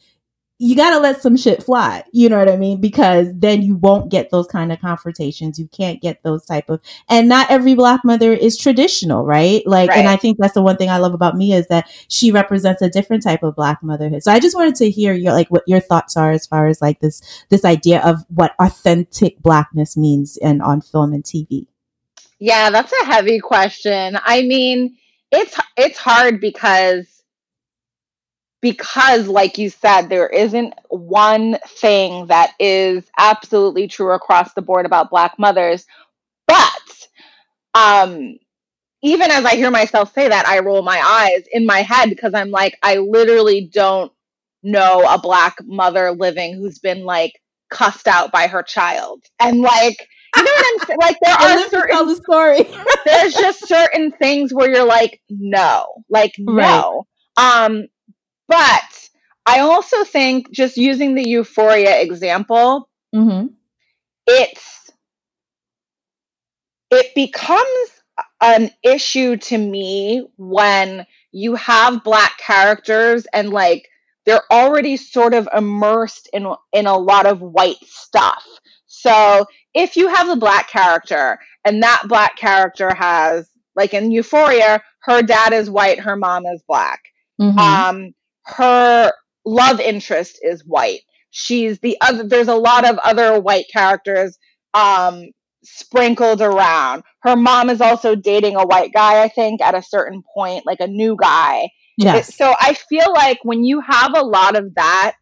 you got to let some shit fly. You know what I mean? Because then you won't get those kind of confrontations. You can't get those type of, and not every black mother is traditional, right? Like, right. and I think that's the one thing I love about Mia is that she represents a different type of black motherhood. So I just wanted to hear your, like, what your thoughts are as far as like this, this idea of what authentic blackness means and on film and TV. Yeah, that's a heavy question. I mean, it's, it's hard because because like you said there isn't one thing that is absolutely true across the board about black mothers but um even as I hear myself say that, I roll my eyes in my head because I'm like, I literally don't know a black mother living who's been like cussed out by her child. And like, you know what I'm saying? Like there are certain the story. there's just certain things where you're like, no, like no. Um, but I also think just using the euphoria example, mm-hmm. it's it becomes an issue to me when you have black characters and like they're already sort of immersed in in a lot of white stuff. So if you have a black character and that black character has like in Euphoria, her dad is white, her mom is black. Mm-hmm. Um, her love interest is white. She's the other. There's a lot of other white characters um, sprinkled around. Her mom is also dating a white guy, I think, at a certain point, like a new guy. Yes. It, so I feel like when you have a lot of that,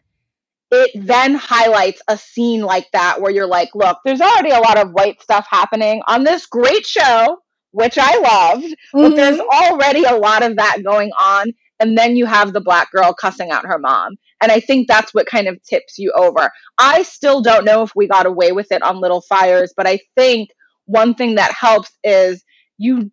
it then highlights a scene like that where you're like, look, there's already a lot of white stuff happening on this great show, which I loved, mm-hmm. but there's already a lot of that going on. And then you have the black girl cussing out her mom. And I think that's what kind of tips you over. I still don't know if we got away with it on Little Fires, but I think one thing that helps is you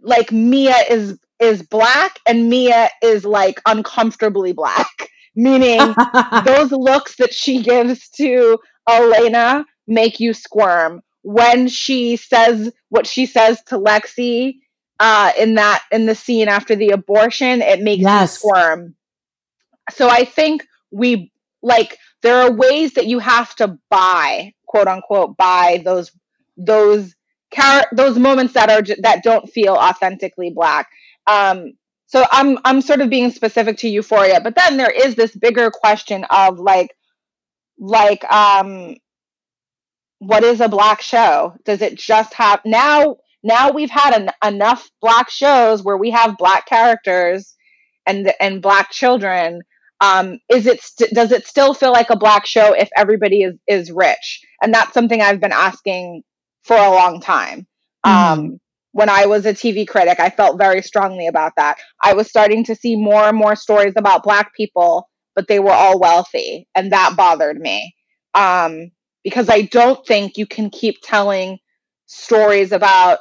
like Mia is is black and Mia is like uncomfortably black, meaning those looks that she gives to Elena make you squirm. When she says what she says to Lexi uh, in that in the scene after the abortion, it makes yes. you squirm. So I think we like there are ways that you have to buy quote unquote buy those those char- those moments that are that don't feel authentically black um, so I'm I'm sort of being specific to Euphoria, but then there is this bigger question of like like um what is a black show? Does it just have now now we've had an, enough black shows where we have black characters and and black children um, is it st- does it still feel like a black show if everybody is is rich and that's something i've been asking for a long time mm. um, when I was a TV critic. I felt very strongly about that. I was starting to see more and more stories about Black people, but they were all wealthy, and that bothered me. Um, because I don't think you can keep telling stories about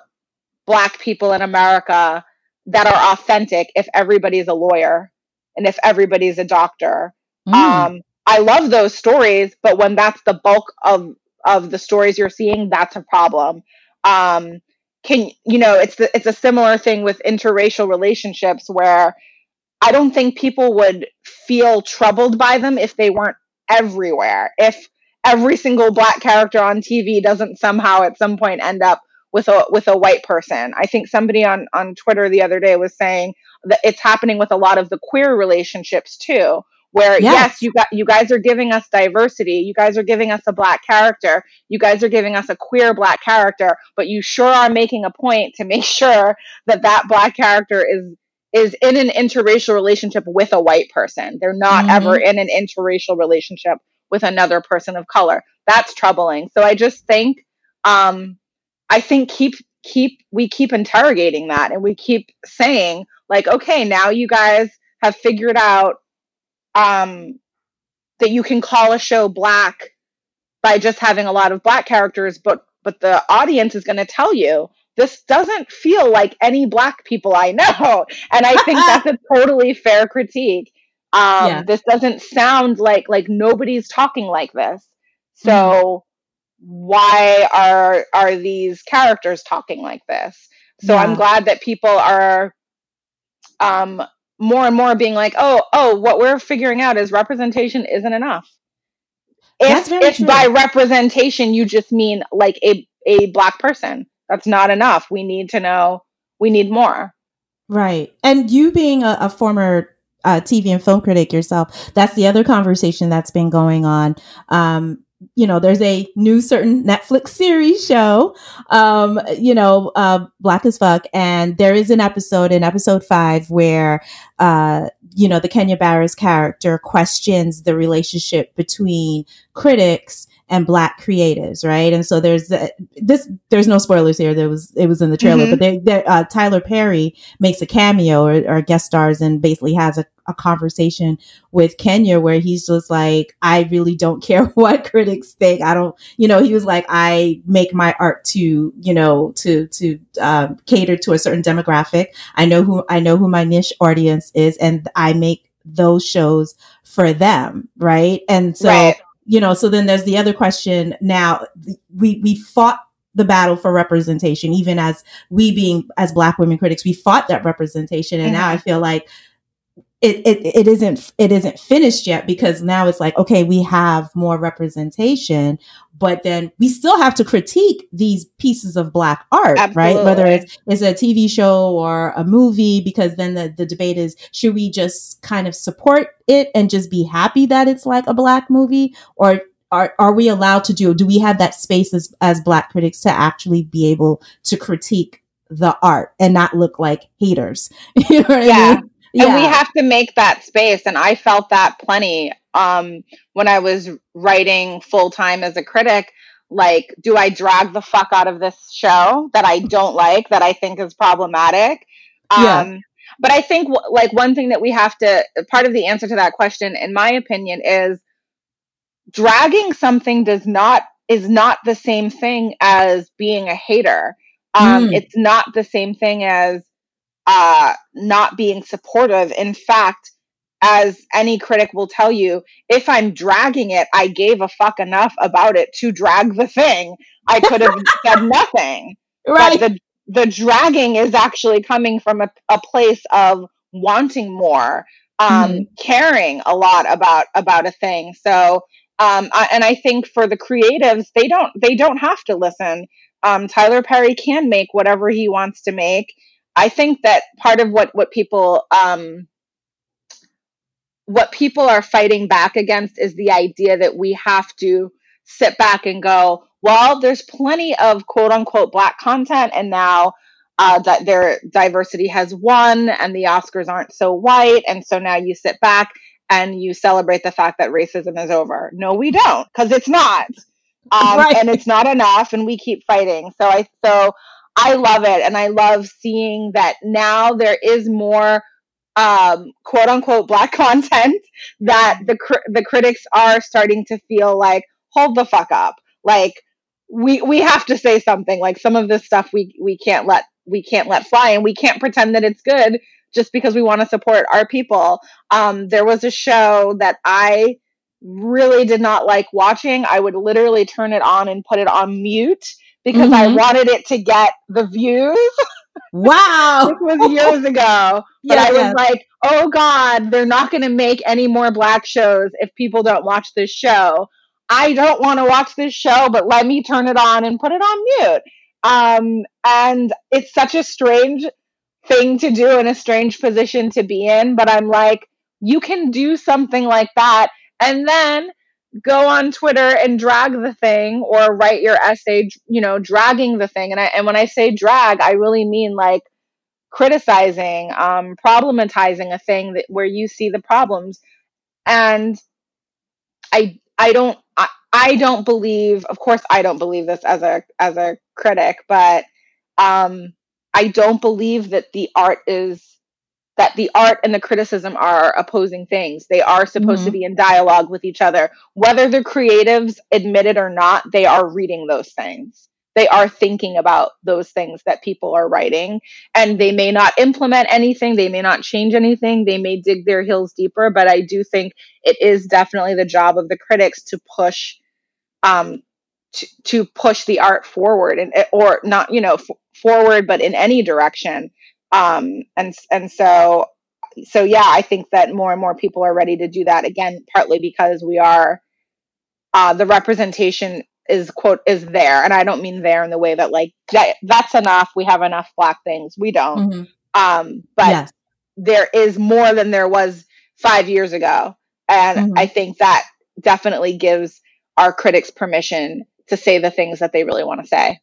Black people in America that are authentic if everybody's a lawyer and if everybody's a doctor. Mm. Um, I love those stories, but when that's the bulk of of the stories you're seeing, that's a problem. Um, can you know it's the, it's a similar thing with interracial relationships where I don't think people would feel troubled by them if they weren't everywhere. If every single black character on TV doesn't somehow at some point end up with a with a white person. I think somebody on on Twitter the other day was saying that it's happening with a lot of the queer relationships too, where yes. yes. you got you guys are giving us diversity you guys are giving us a black character you guys are giving us a queer black character but you sure are making a point to make sure that that black character is is in an interracial relationship with a white person they're not mm-hmm. ever in an interracial relationship with another person of color that's troubling so i just think um i think keep keep we keep interrogating that and we keep saying like okay now you guys have figured out um, that you can call a show black by just having a lot of black characters, but but the audience is going to tell you this doesn't feel like any black people I know, and I think that's a totally fair critique. Um, yeah. This doesn't sound like like nobody's talking like this. So mm why are are these characters talking like this? So yeah. I'm glad that people are um, more and more being like, oh, oh, what we're figuring out is representation isn't enough. If, if by representation you just mean like a, a black person, that's not enough. We need to know, we need more. Right. And you being a, a former uh, TV and film critic yourself, that's the other conversation that's been going on. Um, you know, there's a new certain Netflix series show, um, you know, uh, Black as Fuck. And there is an episode in episode five where, uh, you know, the Kenya Barris character questions the relationship between critics and black creatives, right? And so there's uh, this. There's no spoilers here. There was it was in the trailer, mm-hmm. but they, they, uh, Tyler Perry makes a cameo or, or, guest stars and basically has a, a conversation with Kenya where he's just like, I really don't care what critics think. I don't, you know, he was like, I make my art to, you know, to to um, cater to a certain demographic. I know who I know who my niche audience is, and I make those shows for them, right? And so. Right you know, so then there's the other question now we, we fought the battle for representation, even as we being as black women critics, we fought that representation. And mm-hmm. now I feel like it, it it isn't it isn't finished yet because now it's like okay we have more representation but then we still have to critique these pieces of black art Absolutely. right whether it's, it's a tv show or a movie because then the, the debate is should we just kind of support it and just be happy that it's like a black movie or are, are we allowed to do do we have that space as, as black critics to actually be able to critique the art and not look like haters you know what yeah. I mean? Yeah. and we have to make that space and i felt that plenty um, when i was writing full-time as a critic like do i drag the fuck out of this show that i don't like that i think is problematic um, yeah. but i think like one thing that we have to part of the answer to that question in my opinion is dragging something does not is not the same thing as being a hater um, mm. it's not the same thing as uh, not being supportive. In fact, as any critic will tell you, if I'm dragging it, I gave a fuck enough about it to drag the thing. I could have said nothing. Right. But the the dragging is actually coming from a, a place of wanting more, um, mm. caring a lot about about a thing. So, um, I, and I think for the creatives, they don't they don't have to listen. Um, Tyler Perry can make whatever he wants to make. I think that part of what what people um, what people are fighting back against is the idea that we have to sit back and go, well, there's plenty of quote unquote black content, and now uh, that their diversity has won, and the Oscars aren't so white, and so now you sit back and you celebrate the fact that racism is over. No, we don't, because it's not, um, right. and it's not enough, and we keep fighting. So I so I love it. And I love seeing that now there is more um, quote unquote black content that the, cr- the critics are starting to feel like, hold the fuck up. Like, we, we have to say something like some of this stuff we, we can't let, we can't let fly and we can't pretend that it's good just because we want to support our people. Um, there was a show that I really did not like watching. I would literally turn it on and put it on mute because mm-hmm. I wanted it to get the views. Wow. this was years ago. But yes, I was yes. like, oh God, they're not going to make any more black shows if people don't watch this show. I don't want to watch this show, but let me turn it on and put it on mute. Um, and it's such a strange thing to do and a strange position to be in. But I'm like, you can do something like that. And then go on Twitter and drag the thing or write your essay, you know, dragging the thing. And I, and when I say drag, I really mean like criticizing, um, problematizing a thing that where you see the problems. And I, I don't, I, I don't believe, of course, I don't believe this as a, as a critic, but, um, I don't believe that the art is that the art and the criticism are opposing things. They are supposed mm-hmm. to be in dialogue with each other. Whether the creatives admit it or not, they are reading those things. They are thinking about those things that people are writing. And they may not implement anything, they may not change anything, they may dig their heels deeper. But I do think it is definitely the job of the critics to push. Um, to, to push the art forward and or not you know f- forward but in any direction um, and and so so yeah, I think that more and more people are ready to do that again, partly because we are uh, the representation is quote is there, and I don't mean there in the way that like that, that's enough. We have enough black things. We don't. Mm-hmm. Um, but yes. there is more than there was five years ago, and mm-hmm. I think that definitely gives our critics permission to say the things that they really want to say.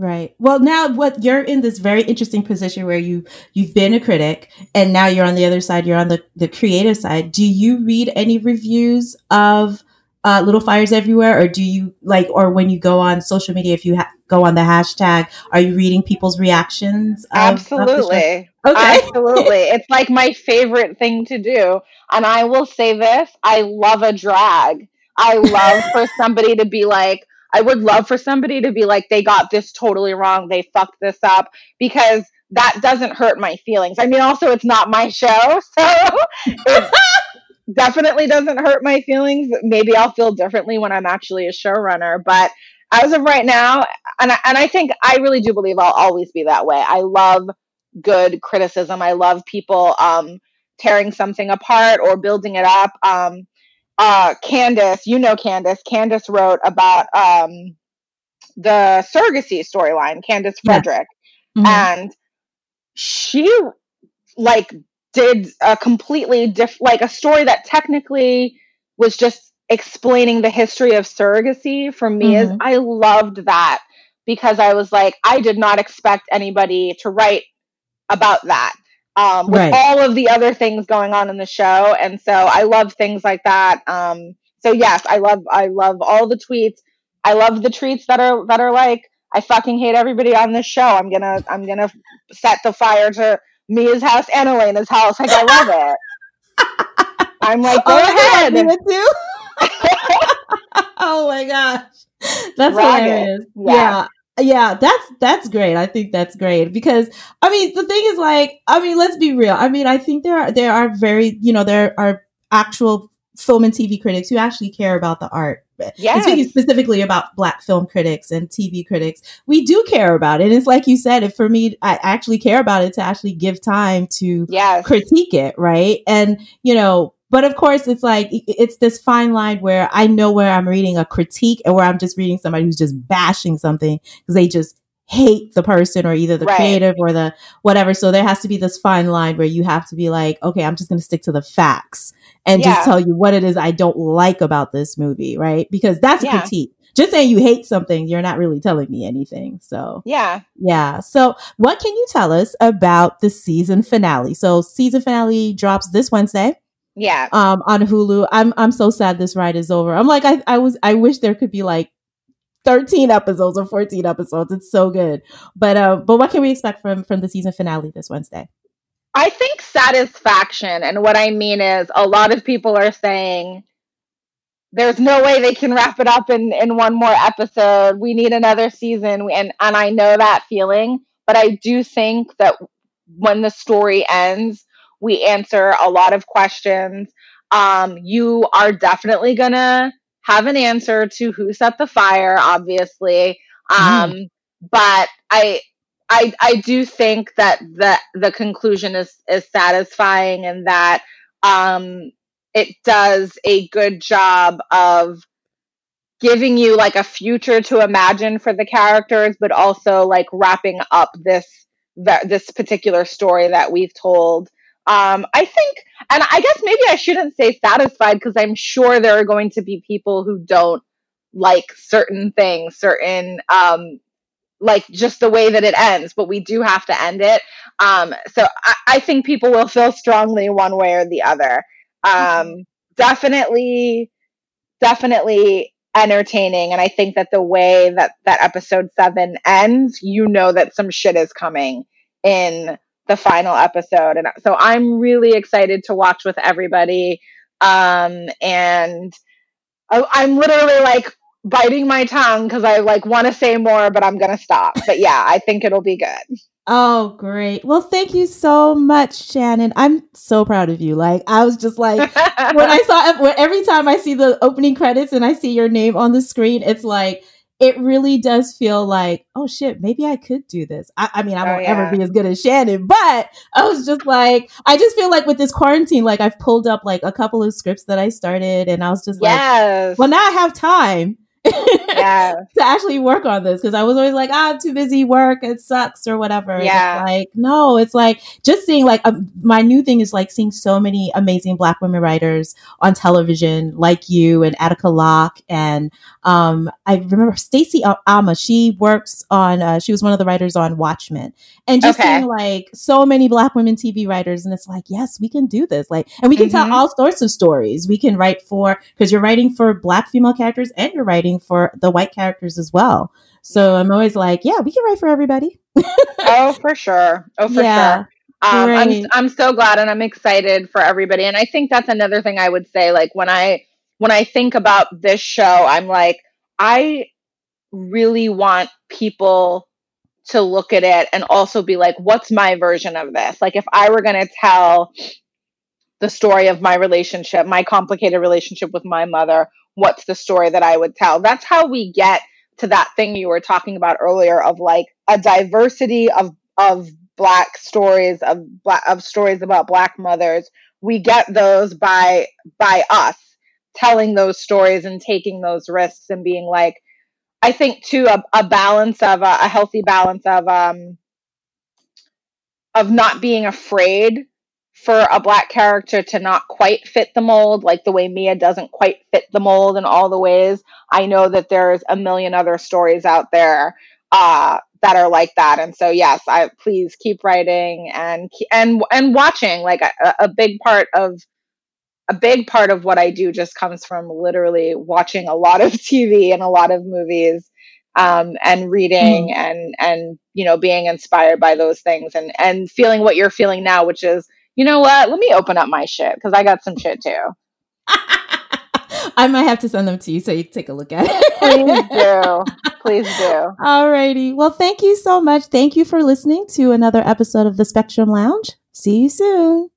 Right. Well, now what you're in this very interesting position where you you've been a critic and now you're on the other side, you're on the the creative side. Do you read any reviews of uh, Little Fires Everywhere or do you like or when you go on social media if you ha- go on the hashtag, are you reading people's reactions? Of, Absolutely. Of okay. Absolutely. it's like my favorite thing to do. And I will say this, I love a drag. I love for somebody to be like, I would love for somebody to be like, they got this totally wrong. They fucked this up because that doesn't hurt my feelings. I mean, also, it's not my show. So it definitely doesn't hurt my feelings. Maybe I'll feel differently when I'm actually a showrunner. But as of right now, and I, and I think I really do believe I'll always be that way. I love good criticism. I love people um, tearing something apart or building it up. Um, uh, Candace, you know Candace. Candace wrote about um, the surrogacy storyline, Candace Frederick, yeah. mm-hmm. and she like did a completely different, like a story that technically was just explaining the history of surrogacy. For me, mm-hmm. is I loved that because I was like, I did not expect anybody to write about that um, with right. all of the other things going on in the show. And so I love things like that. Um, so yes, I love I love all the tweets. I love the tweets that are that are like I fucking hate everybody on this show. I'm gonna I'm gonna set the fire to Mia's house and Elena's house. Like I love it. I'm like, go oh, ahead. oh my gosh, that's hilarious. Yeah. yeah yeah that's that's great. I think that's great because i mean the thing is like i mean let's be real. I mean i think there are there are very you know there are actual film and tv critics who actually care about the art. Yeah speaking specifically about black film critics and tv critics we do care about it. And it's like you said if for me i actually care about it to actually give time to yes. critique it right? And you know but of course, it's like, it's this fine line where I know where I'm reading a critique and where I'm just reading somebody who's just bashing something because they just hate the person or either the right. creative or the whatever. So there has to be this fine line where you have to be like, okay, I'm just going to stick to the facts and yeah. just tell you what it is I don't like about this movie, right? Because that's yeah. a critique. Just saying you hate something, you're not really telling me anything. So, yeah. Yeah. So, what can you tell us about the season finale? So, season finale drops this Wednesday. Yeah. Um, on Hulu. I'm I'm so sad this ride is over. I'm like I I was I wish there could be like 13 episodes or 14 episodes. It's so good. But uh, but what can we expect from from the season finale this Wednesday? I think satisfaction, and what I mean is a lot of people are saying there's no way they can wrap it up in in one more episode. We need another season, and and I know that feeling, but I do think that when the story ends, we answer a lot of questions. Um, you are definitely gonna have an answer to who set the fire, obviously. Um, mm. But I, I, I do think that the the conclusion is is satisfying and that um, it does a good job of giving you like a future to imagine for the characters, but also like wrapping up this this particular story that we've told um, I think, and I guess maybe I shouldn't say satisfied because I'm sure there are going to be people who don't like certain things, certain, um, like just the way that it ends, but we do have to end it. Um, so I, I think people will feel strongly one way or the other. Um, mm-hmm. definitely, definitely entertaining. And I think that the way that that episode seven ends, you know that some shit is coming in the final episode. And so I'm really excited to watch with everybody. Um, and I, I'm literally like biting my tongue because I like want to say more, but I'm going to stop. But yeah, I think it'll be good. Oh, great. Well, thank you so much, Shannon. I'm so proud of you. Like, I was just like, when I saw, every time I see the opening credits and I see your name on the screen, it's like, it really does feel like, oh shit, maybe I could do this. I, I mean, I oh, won't yeah. ever be as good as Shannon, but I was just like, I just feel like with this quarantine, like I've pulled up like a couple of scripts that I started and I was just yes. like, well, now I have time. Yeah. to actually work on this because I was always like, ah, I'm too busy, work, it sucks or whatever. Yeah. like, no, it's like just seeing like um, my new thing is like seeing so many amazing Black women writers on television, like you and Attica Locke. And um, I remember Stacey Alma, she works on, uh, she was one of the writers on Watchmen. And just okay. seeing like so many Black women TV writers, and it's like, yes, we can do this. Like, and we can mm-hmm. tell all sorts of stories. We can write for, because you're writing for Black female characters and you're writing for the white characters as well. So I'm always like, yeah, we can write for everybody. oh, for sure. Oh, for yeah. sure. Um, right. I'm I'm so glad and I'm excited for everybody. And I think that's another thing I would say. Like when I when I think about this show, I'm like, I really want people to look at it and also be like, what's my version of this? Like if I were gonna tell the story of my relationship, my complicated relationship with my mother, what's the story that I would tell? That's how we get to that thing you were talking about earlier of like a diversity of of black stories of black of stories about black mothers we get those by by us telling those stories and taking those risks and being like i think too a, a balance of a, a healthy balance of um of not being afraid for a black character to not quite fit the mold, like the way Mia doesn't quite fit the mold in all the ways. I know that there's a million other stories out there uh, that are like that, and so yes, I please keep writing and and and watching. Like a, a big part of a big part of what I do just comes from literally watching a lot of TV and a lot of movies um, and reading mm-hmm. and and you know being inspired by those things and and feeling what you're feeling now, which is you know what? Let me open up my shit because I got some shit too. I might have to send them to you so you can take a look at it. Please do. Please do. All righty. Well, thank you so much. Thank you for listening to another episode of the Spectrum Lounge. See you soon.